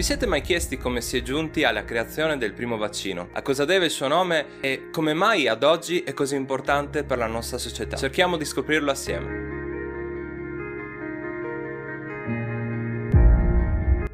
Vi siete mai chiesti come si è giunti alla creazione del primo vaccino? A cosa deve il suo nome e come mai ad oggi è così importante per la nostra società? Cerchiamo di scoprirlo assieme.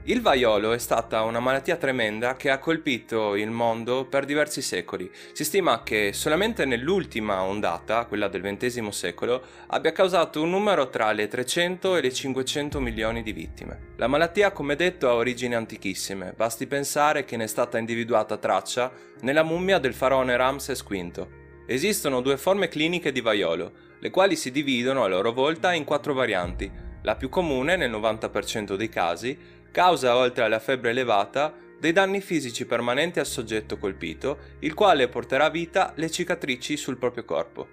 Il vaiolo è stata una malattia tremenda che ha colpito il mondo per diversi secoli. Si stima che solamente nell'ultima ondata, quella del XX secolo, abbia causato un numero tra le 300 e le 500 milioni di vittime. La malattia, come detto, ha origini antichissime, basti pensare che ne è stata individuata traccia nella mummia del faraone Ramses V. Esistono due forme cliniche di vaiolo, le quali si dividono a loro volta in quattro varianti. La più comune, nel 90% dei casi, causa oltre alla febbre elevata dei danni fisici permanenti al soggetto colpito, il quale porterà vita le cicatrici sul proprio corpo.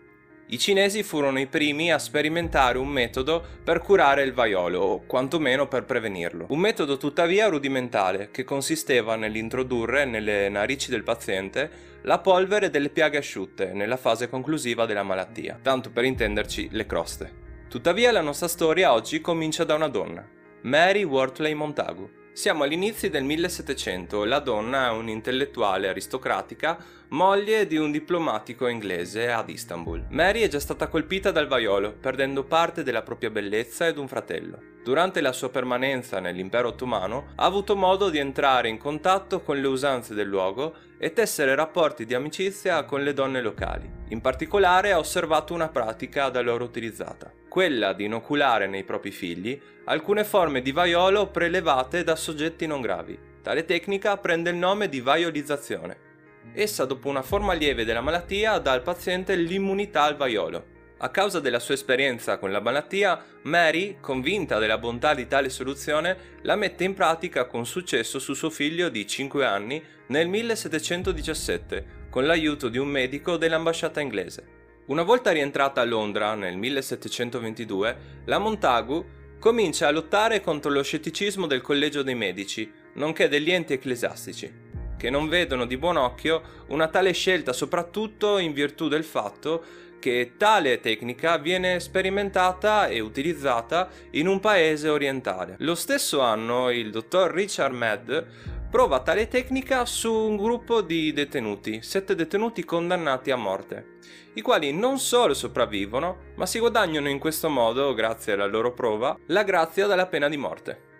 I cinesi furono i primi a sperimentare un metodo per curare il vaiolo, o quantomeno per prevenirlo. Un metodo tuttavia rudimentale, che consisteva nell'introdurre nelle narici del paziente la polvere delle piaghe asciutte nella fase conclusiva della malattia, tanto per intenderci le croste. Tuttavia la nostra storia oggi comincia da una donna, Mary Wortley Montagu. Siamo all'inizio del 1700, la donna è un'intellettuale aristocratica, moglie di un diplomatico inglese ad Istanbul. Mary è già stata colpita dal vaiolo, perdendo parte della propria bellezza ed un fratello. Durante la sua permanenza nell'impero ottomano ha avuto modo di entrare in contatto con le usanze del luogo e tessere rapporti di amicizia con le donne locali. In particolare ha osservato una pratica da loro utilizzata, quella di inoculare nei propri figli alcune forme di vaiolo prelevate da soggetti non gravi. Tale tecnica prende il nome di vaiolizzazione. Essa, dopo una forma lieve della malattia, dà al paziente l'immunità al vaiolo. A causa della sua esperienza con la malattia, Mary, convinta della bontà di tale soluzione, la mette in pratica con successo su suo figlio di 5 anni nel 1717, con l'aiuto di un medico dell'ambasciata inglese. Una volta rientrata a Londra nel 1722, la Montagu comincia a lottare contro lo scetticismo del collegio dei medici, nonché degli enti ecclesiastici che non vedono di buon occhio una tale scelta soprattutto in virtù del fatto che tale tecnica viene sperimentata e utilizzata in un paese orientale. Lo stesso anno il dottor Richard Mead prova tale tecnica su un gruppo di detenuti, sette detenuti condannati a morte, i quali non solo sopravvivono, ma si guadagnano in questo modo, grazie alla loro prova, la grazia dalla pena di morte.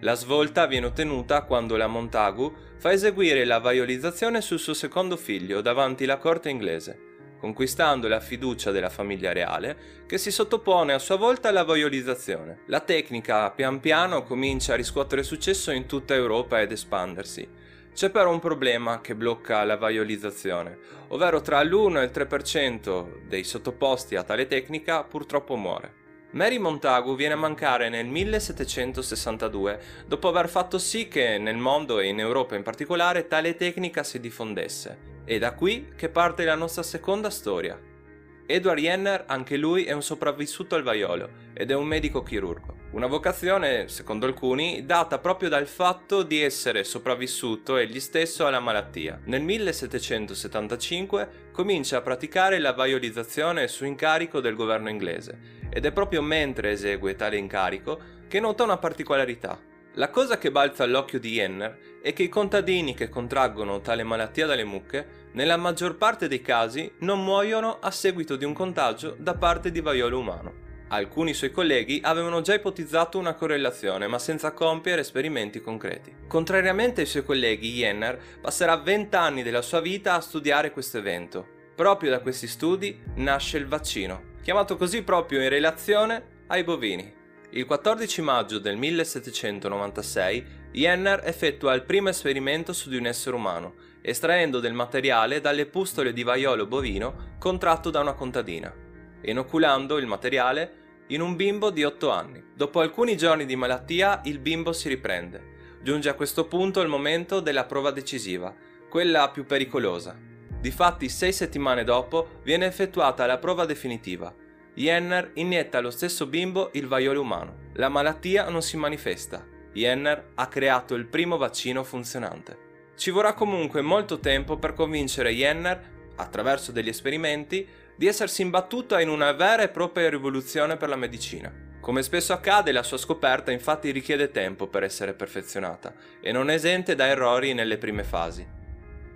La svolta viene ottenuta quando la Montagu fa eseguire la vaiolizzazione sul suo secondo figlio davanti alla corte inglese conquistando la fiducia della famiglia reale, che si sottopone a sua volta alla vaiolizzazione. La tecnica pian piano comincia a riscuotere successo in tutta Europa ed espandersi. C'è però un problema che blocca la vaiolizzazione, ovvero tra l'1 e il 3% dei sottoposti a tale tecnica purtroppo muore. Mary Montagu viene a mancare nel 1762, dopo aver fatto sì che nel mondo e in Europa in particolare tale tecnica si diffondesse. È da qui che parte la nostra seconda storia. Edward Jenner, anche lui, è un sopravvissuto al vaiolo ed è un medico chirurgo. Una vocazione, secondo alcuni, data proprio dal fatto di essere sopravvissuto egli stesso alla malattia. Nel 1775 comincia a praticare la vaiolizzazione su incarico del governo inglese ed è proprio mentre esegue tale incarico che nota una particolarità. La cosa che balza all'occhio di Jenner è che i contadini che contraggono tale malattia dalle mucche, nella maggior parte dei casi, non muoiono a seguito di un contagio da parte di vaiolo umano. Alcuni suoi colleghi avevano già ipotizzato una correlazione, ma senza compiere esperimenti concreti. Contrariamente ai suoi colleghi, Jenner passerà 20 anni della sua vita a studiare questo evento. Proprio da questi studi nasce il vaccino, chiamato così proprio in relazione ai bovini. Il 14 maggio del 1796 Jenner effettua il primo esperimento su di un essere umano, estraendo del materiale dalle pustole di vaiolo bovino contratto da una contadina, inoculando il materiale in un bimbo di 8 anni. Dopo alcuni giorni di malattia il bimbo si riprende. Giunge a questo punto il momento della prova decisiva, quella più pericolosa. Difatti, sei settimane dopo viene effettuata la prova definitiva, Jenner inietta allo stesso bimbo il vaiolo umano. La malattia non si manifesta. Jenner ha creato il primo vaccino funzionante. Ci vorrà comunque molto tempo per convincere Jenner, attraverso degli esperimenti, di essersi imbattuta in una vera e propria rivoluzione per la medicina. Come spesso accade, la sua scoperta infatti richiede tempo per essere perfezionata e non è esente da errori nelle prime fasi.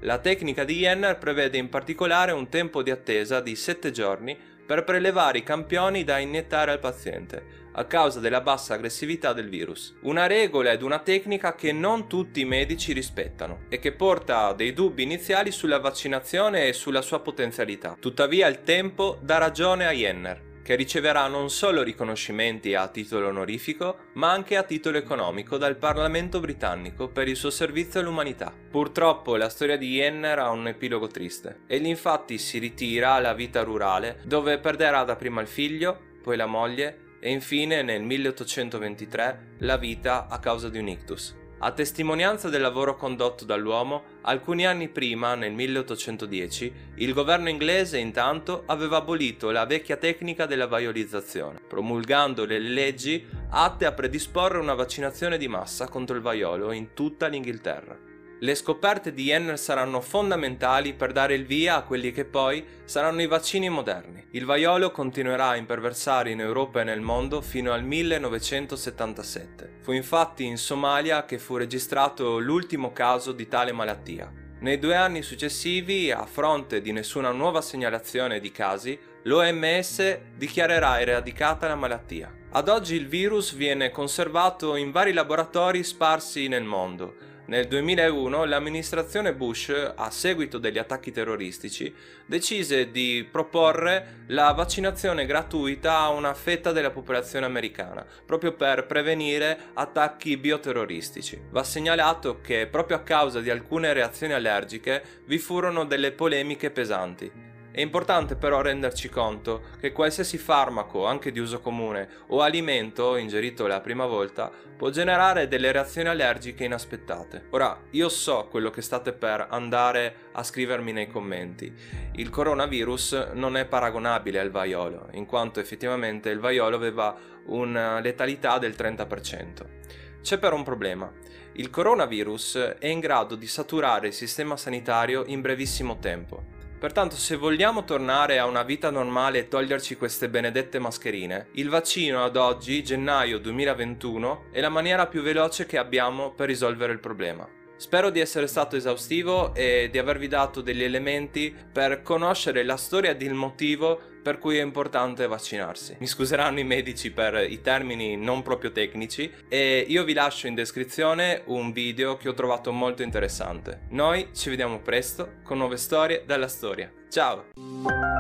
La tecnica di Jenner prevede in particolare un tempo di attesa di 7 giorni per prelevare i campioni da iniettare al paziente, a causa della bassa aggressività del virus. Una regola ed una tecnica che non tutti i medici rispettano e che porta dei dubbi iniziali sulla vaccinazione e sulla sua potenzialità. Tuttavia il tempo dà ragione a Jenner che riceverà non solo riconoscimenti a titolo onorifico, ma anche a titolo economico dal Parlamento britannico per il suo servizio all'umanità. Purtroppo la storia di Jenner ha un epilogo triste. Egli infatti si ritira alla vita rurale, dove perderà dapprima il figlio, poi la moglie e infine nel 1823 la vita a causa di un ictus. A testimonianza del lavoro condotto dall'uomo, alcuni anni prima, nel 1810, il governo inglese intanto aveva abolito la vecchia tecnica della vaiolizzazione, promulgando le leggi atte a predisporre una vaccinazione di massa contro il vaiolo in tutta l'Inghilterra. Le scoperte di Jenner saranno fondamentali per dare il via a quelli che poi saranno i vaccini moderni. Il vaiolo continuerà a imperversare in Europa e nel mondo fino al 1977. Fu infatti in Somalia che fu registrato l'ultimo caso di tale malattia. Nei due anni successivi, a fronte di nessuna nuova segnalazione di casi, l'OMS dichiarerà eradicata la malattia. Ad oggi il virus viene conservato in vari laboratori sparsi nel mondo, nel 2001 l'amministrazione Bush, a seguito degli attacchi terroristici, decise di proporre la vaccinazione gratuita a una fetta della popolazione americana, proprio per prevenire attacchi bioterroristici. Va segnalato che proprio a causa di alcune reazioni allergiche vi furono delle polemiche pesanti. È importante però renderci conto che qualsiasi farmaco, anche di uso comune, o alimento ingerito la prima volta, può generare delle reazioni allergiche inaspettate. Ora, io so quello che state per andare a scrivermi nei commenti. Il coronavirus non è paragonabile al vaiolo, in quanto effettivamente il vaiolo aveva una letalità del 30%. C'è però un problema. Il coronavirus è in grado di saturare il sistema sanitario in brevissimo tempo. Pertanto se vogliamo tornare a una vita normale e toglierci queste benedette mascherine, il vaccino ad oggi, gennaio 2021, è la maniera più veloce che abbiamo per risolvere il problema. Spero di essere stato esaustivo e di avervi dato degli elementi per conoscere la storia ed il motivo per cui è importante vaccinarsi. Mi scuseranno i medici per i termini non proprio tecnici e io vi lascio in descrizione un video che ho trovato molto interessante. Noi ci vediamo presto con nuove storie dalla storia. Ciao!